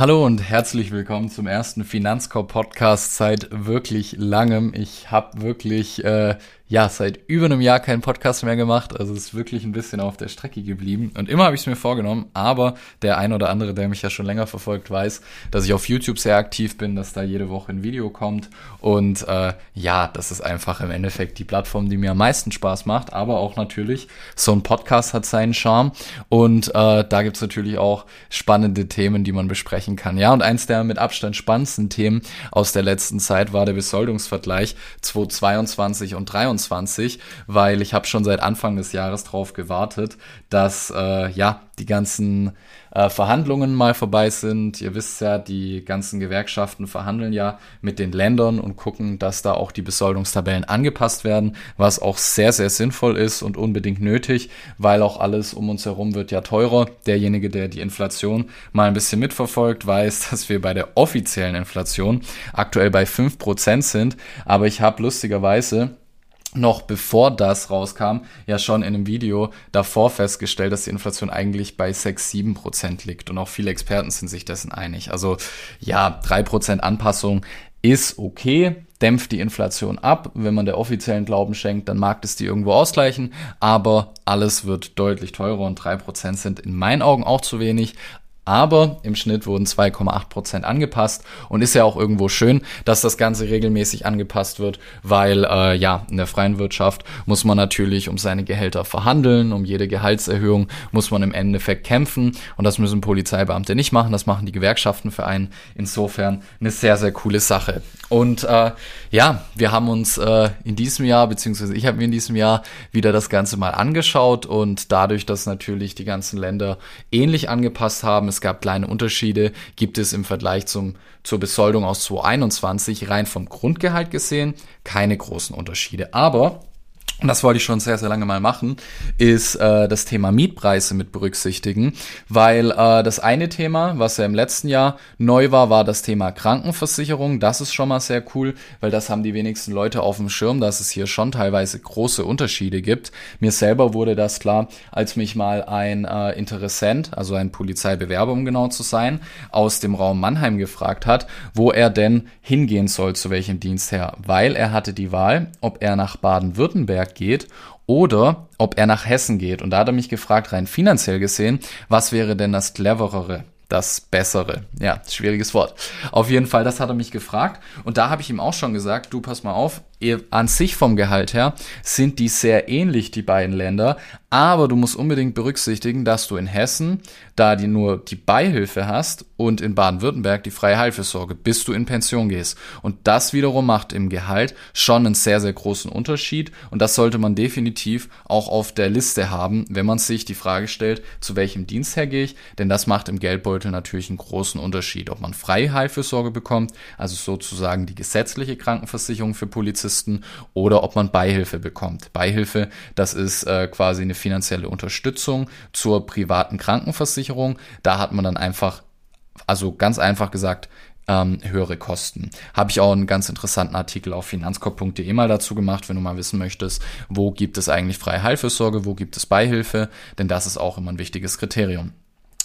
Hallo und herzlich willkommen zum ersten Finanzkorb-Podcast seit wirklich langem. Ich habe wirklich äh, ja, seit über einem Jahr keinen Podcast mehr gemacht. Also es ist wirklich ein bisschen auf der Strecke geblieben. Und immer habe ich es mir vorgenommen, aber der ein oder andere, der mich ja schon länger verfolgt, weiß, dass ich auf YouTube sehr aktiv bin, dass da jede Woche ein Video kommt. Und äh, ja, das ist einfach im Endeffekt die Plattform, die mir am meisten Spaß macht. Aber auch natürlich, so ein Podcast hat seinen Charme. Und äh, da gibt's natürlich auch spannende Themen, die man besprechen kann. Ja, und eins der mit Abstand spannendsten Themen aus der letzten Zeit war der Besoldungsvergleich 2022 und 2023 2023, weil ich habe schon seit Anfang des Jahres darauf gewartet, dass äh, ja die ganzen äh, Verhandlungen mal vorbei sind. Ihr wisst ja, die ganzen Gewerkschaften verhandeln ja mit den Ländern und gucken, dass da auch die Besoldungstabellen angepasst werden, was auch sehr, sehr sinnvoll ist und unbedingt nötig, weil auch alles um uns herum wird ja teurer. Derjenige, der die Inflation mal ein bisschen mitverfolgt, weiß, dass wir bei der offiziellen Inflation aktuell bei 5% sind. Aber ich habe lustigerweise noch bevor das rauskam, ja schon in einem Video davor festgestellt, dass die Inflation eigentlich bei 6, 7 Prozent liegt. Und auch viele Experten sind sich dessen einig. Also ja, 3 Prozent Anpassung ist okay, dämpft die Inflation ab. Wenn man der offiziellen Glauben schenkt, dann mag es die irgendwo ausgleichen. Aber alles wird deutlich teurer und 3 Prozent sind in meinen Augen auch zu wenig aber im Schnitt wurden 2,8 Prozent angepasst und ist ja auch irgendwo schön, dass das Ganze regelmäßig angepasst wird, weil äh, ja, in der freien Wirtschaft muss man natürlich um seine Gehälter verhandeln, um jede Gehaltserhöhung muss man im Endeffekt kämpfen und das müssen Polizeibeamte nicht machen, das machen die Gewerkschaften für einen. Insofern eine sehr, sehr coole Sache. Und äh, ja, wir haben uns äh, in diesem Jahr, beziehungsweise ich habe mir in diesem Jahr wieder das Ganze mal angeschaut und dadurch, dass natürlich die ganzen Länder ähnlich angepasst haben, es gab kleine Unterschiede, gibt es im Vergleich zum, zur Besoldung aus 2021 rein vom Grundgehalt gesehen keine großen Unterschiede. Aber und das wollte ich schon sehr, sehr lange mal machen, ist äh, das Thema Mietpreise mit berücksichtigen, weil äh, das eine Thema, was ja im letzten Jahr neu war, war das Thema Krankenversicherung. Das ist schon mal sehr cool, weil das haben die wenigsten Leute auf dem Schirm, dass es hier schon teilweise große Unterschiede gibt. Mir selber wurde das klar, als mich mal ein äh, Interessent, also ein Polizeibewerber, um genau zu sein, aus dem Raum Mannheim gefragt hat, wo er denn hingehen soll, zu welchem Dienst her, weil er hatte die Wahl, ob er nach Baden-Württemberg geht oder ob er nach Hessen geht. Und da hat er mich gefragt, rein finanziell gesehen, was wäre denn das cleverere? das Bessere. Ja, schwieriges Wort. Auf jeden Fall, das hat er mich gefragt. Und da habe ich ihm auch schon gesagt, du pass mal auf, an sich vom Gehalt her sind die sehr ähnlich, die beiden Länder. Aber du musst unbedingt berücksichtigen, dass du in Hessen, da die nur die Beihilfe hast und in Baden-Württemberg die freie Heilfürsorge, bis du in Pension gehst. Und das wiederum macht im Gehalt schon einen sehr, sehr großen Unterschied. Und das sollte man definitiv auch auf der Liste haben, wenn man sich die Frage stellt, zu welchem Dienst her gehe ich. Denn das macht im Geldbeutel natürlich einen großen Unterschied, ob man freie Heilfürsorge bekommt, also sozusagen die gesetzliche Krankenversicherung für Polizisten, Polizisten oder ob man Beihilfe bekommt. Beihilfe, das ist äh, quasi eine finanzielle Unterstützung zur privaten Krankenversicherung. Da hat man dann einfach, also ganz einfach gesagt, ähm, höhere Kosten. Habe ich auch einen ganz interessanten Artikel auf finanzkorb.de mal dazu gemacht, wenn du mal wissen möchtest, wo gibt es eigentlich freie Heilfürsorge, wo gibt es Beihilfe, denn das ist auch immer ein wichtiges Kriterium.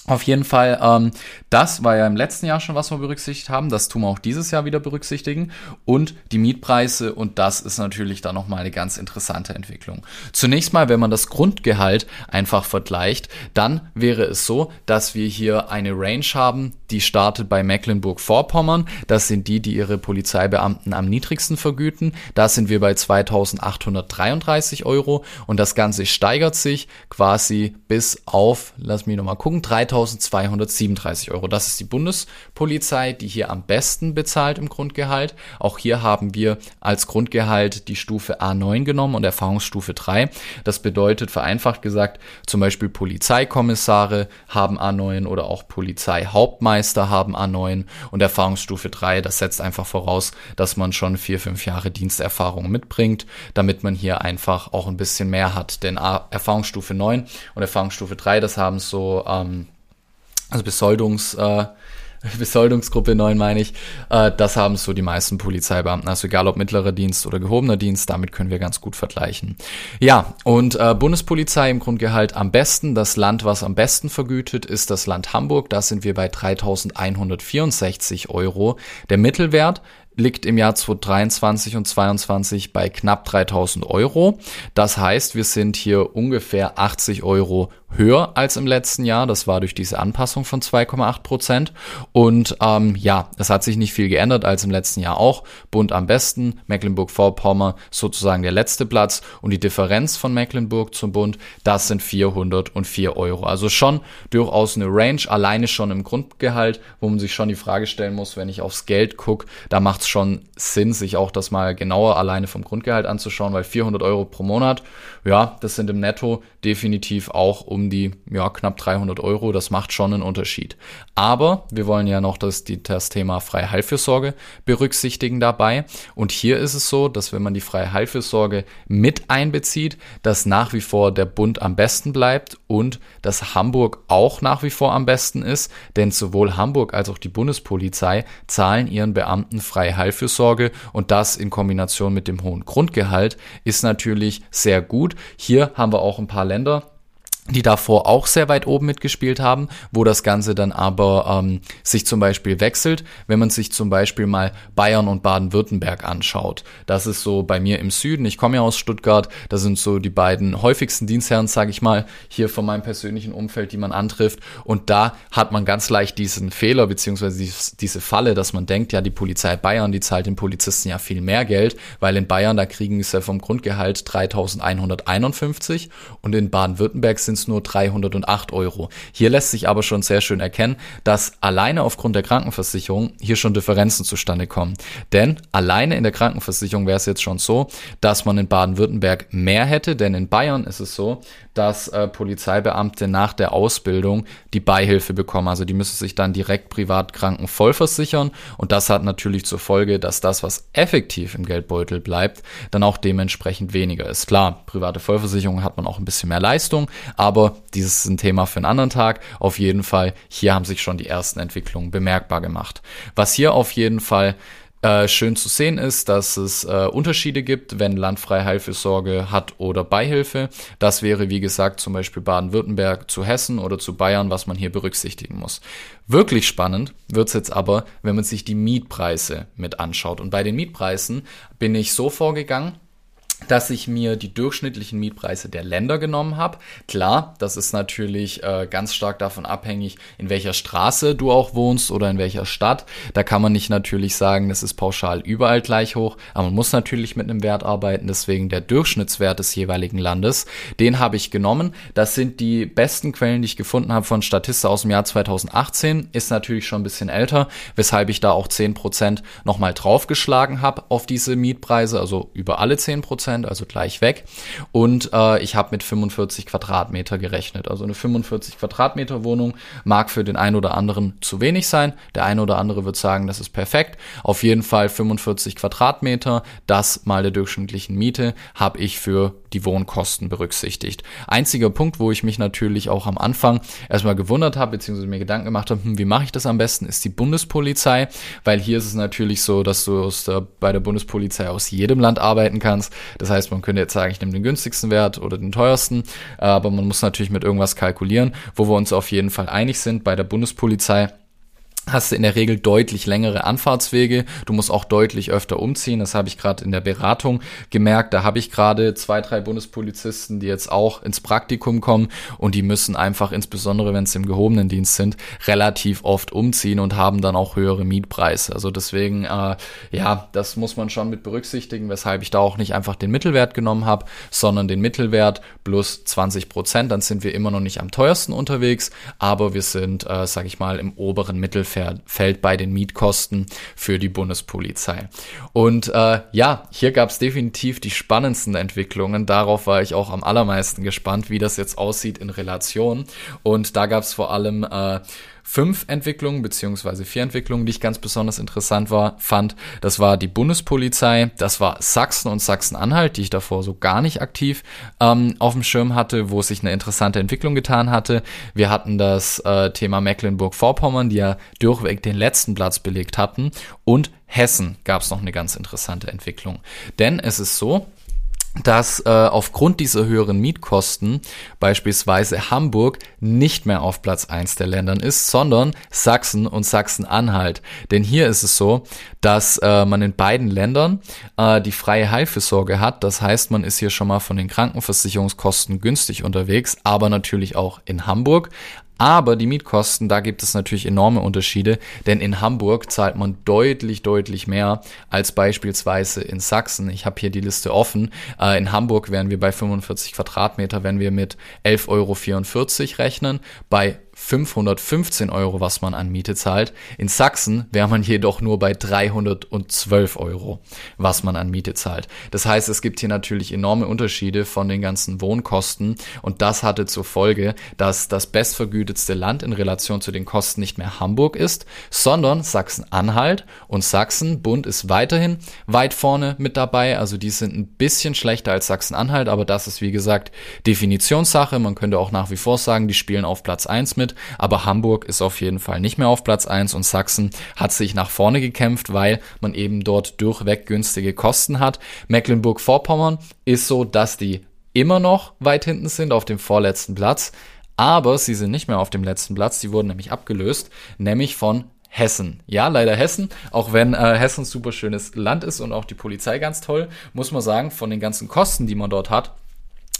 Auf jeden Fall, ähm, das war ja im letzten Jahr schon, was wir berücksichtigt haben. Das tun wir auch dieses Jahr wieder berücksichtigen. Und die Mietpreise. Und das ist natürlich dann nochmal eine ganz interessante Entwicklung. Zunächst mal, wenn man das Grundgehalt einfach vergleicht, dann wäre es so, dass wir hier eine Range haben, die startet bei Mecklenburg-Vorpommern. Das sind die, die ihre Polizeibeamten am niedrigsten vergüten. Da sind wir bei 2833 Euro. Und das Ganze steigert sich quasi bis auf, lass mich nochmal gucken, 3000 2237 Euro. Das ist die Bundespolizei, die hier am besten bezahlt im Grundgehalt. Auch hier haben wir als Grundgehalt die Stufe A9 genommen und Erfahrungsstufe 3. Das bedeutet vereinfacht gesagt, zum Beispiel Polizeikommissare haben A9 oder auch Polizeihauptmeister haben A9 und Erfahrungsstufe 3, das setzt einfach voraus, dass man schon vier, fünf Jahre Diensterfahrung mitbringt, damit man hier einfach auch ein bisschen mehr hat. Denn A Erfahrungsstufe 9 und Erfahrungsstufe 3, das haben so ähm, also Besoldungs, äh, Besoldungsgruppe 9 meine ich, äh, das haben so die meisten Polizeibeamten. Also egal ob mittlerer Dienst oder gehobener Dienst, damit können wir ganz gut vergleichen. Ja, und äh, Bundespolizei im Grundgehalt am besten. Das Land, was am besten vergütet, ist das Land Hamburg. Da sind wir bei 3.164 Euro. Der Mittelwert liegt im Jahr 2023 und 2022 bei knapp 3000 Euro. Das heißt, wir sind hier ungefähr 80 Euro höher als im letzten Jahr. Das war durch diese Anpassung von 2,8 Prozent. Und ähm, ja, es hat sich nicht viel geändert als im letzten Jahr auch. Bund am besten, Mecklenburg-Vorpommern sozusagen der letzte Platz. Und die Differenz von Mecklenburg zum Bund, das sind 404 Euro. Also schon durchaus eine Range, alleine schon im Grundgehalt, wo man sich schon die Frage stellen muss, wenn ich aufs Geld gucke, da macht es schon Sinn, sich auch das mal genauer alleine vom Grundgehalt anzuschauen, weil 400 Euro pro Monat, ja, das sind im Netto definitiv auch um die ja, knapp 300 Euro. Das macht schon einen Unterschied. Aber wir wollen ja noch das, die, das Thema freie Heilfürsorge berücksichtigen dabei. Und hier ist es so, dass wenn man die freie Heilfürsorge mit einbezieht, dass nach wie vor der Bund am besten bleibt und dass Hamburg auch nach wie vor am besten ist. Denn sowohl Hamburg als auch die Bundespolizei zahlen ihren Beamten freie Heilfürsorge und das in Kombination mit dem hohen Grundgehalt ist natürlich sehr gut. Hier haben wir auch ein paar Länder, die davor auch sehr weit oben mitgespielt haben, wo das Ganze dann aber ähm, sich zum Beispiel wechselt, wenn man sich zum Beispiel mal Bayern und Baden-Württemberg anschaut. Das ist so bei mir im Süden, ich komme ja aus Stuttgart, das sind so die beiden häufigsten Dienstherren, sage ich mal, hier von meinem persönlichen Umfeld, die man antrifft. Und da hat man ganz leicht diesen Fehler, beziehungsweise diese Falle, dass man denkt, ja, die Polizei Bayern, die zahlt den Polizisten ja viel mehr Geld, weil in Bayern, da kriegen sie vom Grundgehalt 3151 und in Baden-Württemberg sind sind es nur 308 Euro. Hier lässt sich aber schon sehr schön erkennen, dass alleine aufgrund der Krankenversicherung hier schon Differenzen zustande kommen. Denn alleine in der Krankenversicherung wäre es jetzt schon so, dass man in Baden-Württemberg mehr hätte, denn in Bayern ist es so, dass äh, Polizeibeamte nach der Ausbildung die Beihilfe bekommen. Also die müssen sich dann direkt privat kranken vollversichern und das hat natürlich zur Folge, dass das, was effektiv im Geldbeutel bleibt, dann auch dementsprechend weniger ist. Klar, private Vollversicherung hat man auch ein bisschen mehr Leistung, aber dieses ist ein Thema für einen anderen Tag. Auf jeden Fall, hier haben sich schon die ersten Entwicklungen bemerkbar gemacht. Was hier auf jeden Fall äh, schön zu sehen ist, dass es äh, Unterschiede gibt, wenn Land freie Heilfürsorge hat oder Beihilfe. Das wäre, wie gesagt, zum Beispiel Baden-Württemberg zu Hessen oder zu Bayern, was man hier berücksichtigen muss. Wirklich spannend wird's jetzt aber, wenn man sich die Mietpreise mit anschaut. Und bei den Mietpreisen bin ich so vorgegangen, dass ich mir die durchschnittlichen Mietpreise der Länder genommen habe. Klar, das ist natürlich äh, ganz stark davon abhängig, in welcher Straße du auch wohnst oder in welcher Stadt. Da kann man nicht natürlich sagen, das ist pauschal überall gleich hoch, aber man muss natürlich mit einem Wert arbeiten. Deswegen der Durchschnittswert des jeweiligen Landes, den habe ich genommen. Das sind die besten Quellen, die ich gefunden habe von Statista aus dem Jahr 2018. Ist natürlich schon ein bisschen älter, weshalb ich da auch 10% nochmal draufgeschlagen habe auf diese Mietpreise, also über alle 10%. Prozent, also gleich weg. Und äh, ich habe mit 45 Quadratmeter gerechnet. Also eine 45 Quadratmeter Wohnung mag für den einen oder anderen zu wenig sein. Der eine oder andere wird sagen, das ist perfekt. Auf jeden Fall 45 Quadratmeter, das mal der durchschnittlichen Miete, habe ich für die Wohnkosten berücksichtigt. Einziger Punkt, wo ich mich natürlich auch am Anfang erstmal gewundert habe, beziehungsweise mir Gedanken gemacht habe, hm, wie mache ich das am besten, ist die Bundespolizei, weil hier ist es natürlich so, dass du der, bei der Bundespolizei aus jedem Land arbeiten kannst. Das heißt, man könnte jetzt sagen, ich nehme den günstigsten Wert oder den teuersten, aber man muss natürlich mit irgendwas kalkulieren, wo wir uns auf jeden Fall einig sind. Bei der Bundespolizei hast du in der Regel deutlich längere Anfahrtswege. Du musst auch deutlich öfter umziehen. Das habe ich gerade in der Beratung gemerkt. Da habe ich gerade zwei, drei Bundespolizisten, die jetzt auch ins Praktikum kommen und die müssen einfach, insbesondere wenn es im gehobenen Dienst sind, relativ oft umziehen und haben dann auch höhere Mietpreise. Also deswegen, äh, ja, das muss man schon mit berücksichtigen, weshalb ich da auch nicht einfach den Mittelwert genommen habe, sondern den Mittelwert plus 20 Prozent. Dann sind wir immer noch nicht am teuersten unterwegs, aber wir sind, äh, sage ich mal, im oberen Mittelfeld fällt bei den Mietkosten für die Bundespolizei. Und äh, ja, hier gab es definitiv die spannendsten Entwicklungen. Darauf war ich auch am allermeisten gespannt, wie das jetzt aussieht in Relation. Und da gab es vor allem äh, fünf Entwicklungen beziehungsweise vier Entwicklungen, die ich ganz besonders interessant war, fand. Das war die Bundespolizei, das war Sachsen und Sachsen-Anhalt, die ich davor so gar nicht aktiv ähm, auf dem Schirm hatte, wo sich eine interessante Entwicklung getan hatte. Wir hatten das äh, Thema Mecklenburg-Vorpommern, die ja durchweg den letzten Platz belegt hatten. Und Hessen gab es noch eine ganz interessante Entwicklung. Denn es ist so, dass äh, aufgrund dieser höheren Mietkosten beispielsweise Hamburg nicht mehr auf Platz eins der Ländern ist, sondern Sachsen und Sachsen-Anhalt. Denn hier ist es so, dass äh, man in beiden Ländern äh, die freie Heilfürsorge hat. Das heißt, man ist hier schon mal von den Krankenversicherungskosten günstig unterwegs, aber natürlich auch in Hamburg. Aber die Mietkosten, da gibt es natürlich enorme Unterschiede, denn in Hamburg zahlt man deutlich, deutlich mehr als beispielsweise in Sachsen. Ich habe hier die Liste offen. Äh, in Hamburg wären wir bei 45 Quadratmeter, wenn wir mit 11,44 Euro rechnen. Bei 515 Euro, was man an Miete zahlt. In Sachsen wäre man jedoch nur bei 312 Euro, was man an Miete zahlt. Das heißt, es gibt hier natürlich enorme Unterschiede von den ganzen Wohnkosten und das hatte zur Folge, dass das bestvergütetste Land in Relation zu den Kosten nicht mehr Hamburg ist, sondern Sachsen-Anhalt und Sachsen. Bund ist weiterhin weit vorne mit dabei, also die sind ein bisschen schlechter als Sachsen-Anhalt, aber das ist wie gesagt Definitionssache. Man könnte auch nach wie vor sagen, die spielen auf Platz 1 mit mit, aber Hamburg ist auf jeden Fall nicht mehr auf Platz 1 und Sachsen hat sich nach vorne gekämpft, weil man eben dort durchweg günstige Kosten hat. Mecklenburg-Vorpommern ist so, dass die immer noch weit hinten sind auf dem vorletzten Platz, aber sie sind nicht mehr auf dem letzten Platz, die wurden nämlich abgelöst, nämlich von Hessen. Ja, leider Hessen. Auch wenn äh, Hessen ein super schönes Land ist und auch die Polizei ganz toll, muss man sagen, von den ganzen Kosten, die man dort hat,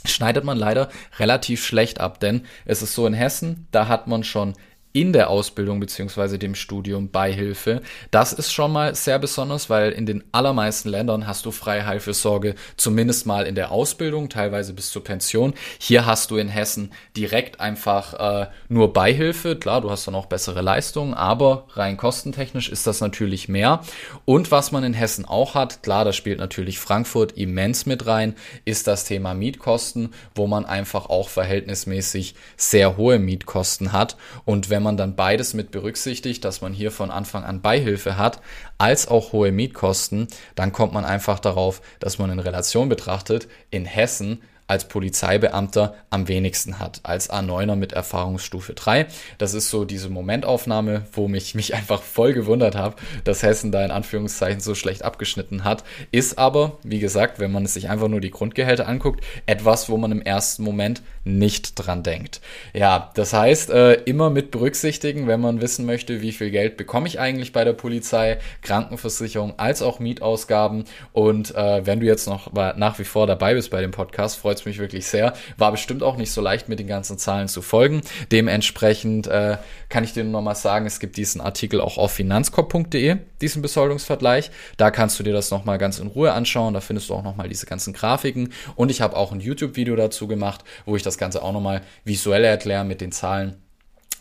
schneidet man leider relativ schlecht ab, denn es ist so in Hessen, da hat man schon in der Ausbildung beziehungsweise dem Studium Beihilfe. Das ist schon mal sehr besonders, weil in den allermeisten Ländern hast du freie Heilfürsorge zumindest mal in der Ausbildung, teilweise bis zur Pension. Hier hast du in Hessen direkt einfach äh, nur Beihilfe. Klar, du hast dann auch bessere Leistungen, aber rein kostentechnisch ist das natürlich mehr. Und was man in Hessen auch hat, klar, da spielt natürlich Frankfurt immens mit rein, ist das Thema Mietkosten, wo man einfach auch verhältnismäßig sehr hohe Mietkosten hat. Und wenn man dann beides mit berücksichtigt, dass man hier von Anfang an Beihilfe hat, als auch hohe Mietkosten, dann kommt man einfach darauf, dass man in Relation betrachtet, in Hessen als Polizeibeamter am wenigsten hat, als A9er mit Erfahrungsstufe 3. Das ist so diese Momentaufnahme, wo mich mich einfach voll gewundert habe, dass Hessen da in Anführungszeichen so schlecht abgeschnitten hat. Ist aber, wie gesagt, wenn man sich einfach nur die Grundgehälter anguckt, etwas, wo man im ersten Moment nicht dran denkt. Ja, das heißt, äh, immer mit berücksichtigen, wenn man wissen möchte, wie viel Geld bekomme ich eigentlich bei der Polizei, Krankenversicherung als auch Mietausgaben. Und äh, wenn du jetzt noch nach wie vor dabei bist bei dem Podcast, freut es mich wirklich sehr. War bestimmt auch nicht so leicht, mit den ganzen Zahlen zu folgen. Dementsprechend äh, kann ich dir nur noch mal sagen, es gibt diesen Artikel auch auf finanzkorb.de, diesen Besoldungsvergleich. Da kannst du dir das noch mal ganz in Ruhe anschauen. Da findest du auch noch mal diese ganzen Grafiken. Und ich habe auch ein YouTube-Video dazu gemacht, wo ich das Ganze auch noch mal visuell erkläre mit den Zahlen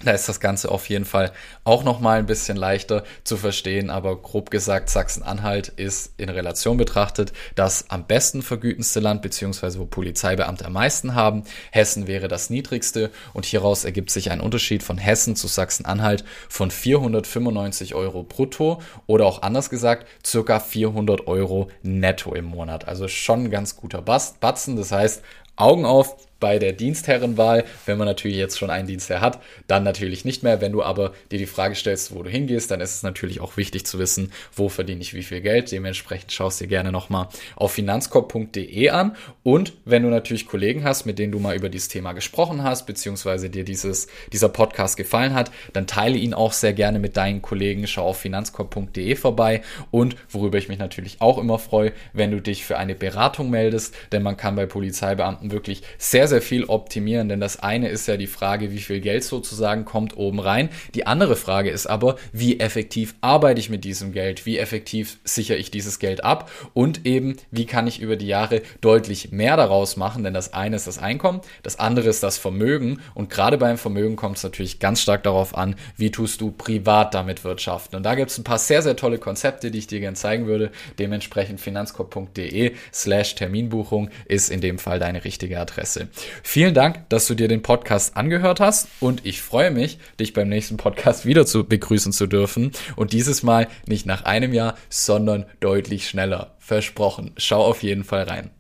da ist das Ganze auf jeden Fall auch nochmal ein bisschen leichter zu verstehen, aber grob gesagt, Sachsen-Anhalt ist in Relation betrachtet das am besten vergütendste Land, beziehungsweise wo Polizeibeamte am meisten haben. Hessen wäre das niedrigste und hieraus ergibt sich ein Unterschied von Hessen zu Sachsen-Anhalt von 495 Euro brutto oder auch anders gesagt, circa 400 Euro netto im Monat. Also schon ein ganz guter Batzen. Das heißt, Augen auf, bei der Dienstherrenwahl, wenn man natürlich jetzt schon einen Dienstherr hat, dann natürlich nicht mehr. Wenn du aber dir die Frage stellst, wo du hingehst, dann ist es natürlich auch wichtig zu wissen, wo verdiene ich wie viel Geld. Dementsprechend schaust dir gerne nochmal auf finanzkorb.de an. Und wenn du natürlich Kollegen hast, mit denen du mal über dieses Thema gesprochen hast, beziehungsweise dir dieses, dieser Podcast gefallen hat, dann teile ihn auch sehr gerne mit deinen Kollegen. Schau auf finanzkorb.de vorbei. Und worüber ich mich natürlich auch immer freue, wenn du dich für eine Beratung meldest, denn man kann bei Polizeibeamten wirklich sehr, sehr sehr viel optimieren, denn das eine ist ja die Frage, wie viel Geld sozusagen kommt oben rein. Die andere Frage ist aber, wie effektiv arbeite ich mit diesem Geld? Wie effektiv sichere ich dieses Geld ab? Und eben, wie kann ich über die Jahre deutlich mehr daraus machen? Denn das eine ist das Einkommen, das andere ist das Vermögen. Und gerade beim Vermögen kommt es natürlich ganz stark darauf an, wie tust du privat damit wirtschaften. Und da gibt es ein paar sehr, sehr tolle Konzepte, die ich dir gerne zeigen würde. Dementsprechend finanzkorb.de slash Terminbuchung ist in dem Fall deine richtige Adresse. Vielen Dank, dass du dir den Podcast angehört hast und ich freue mich, dich beim nächsten Podcast wieder zu begrüßen zu dürfen und dieses Mal nicht nach einem Jahr, sondern deutlich schneller. Versprochen. Schau auf jeden Fall rein.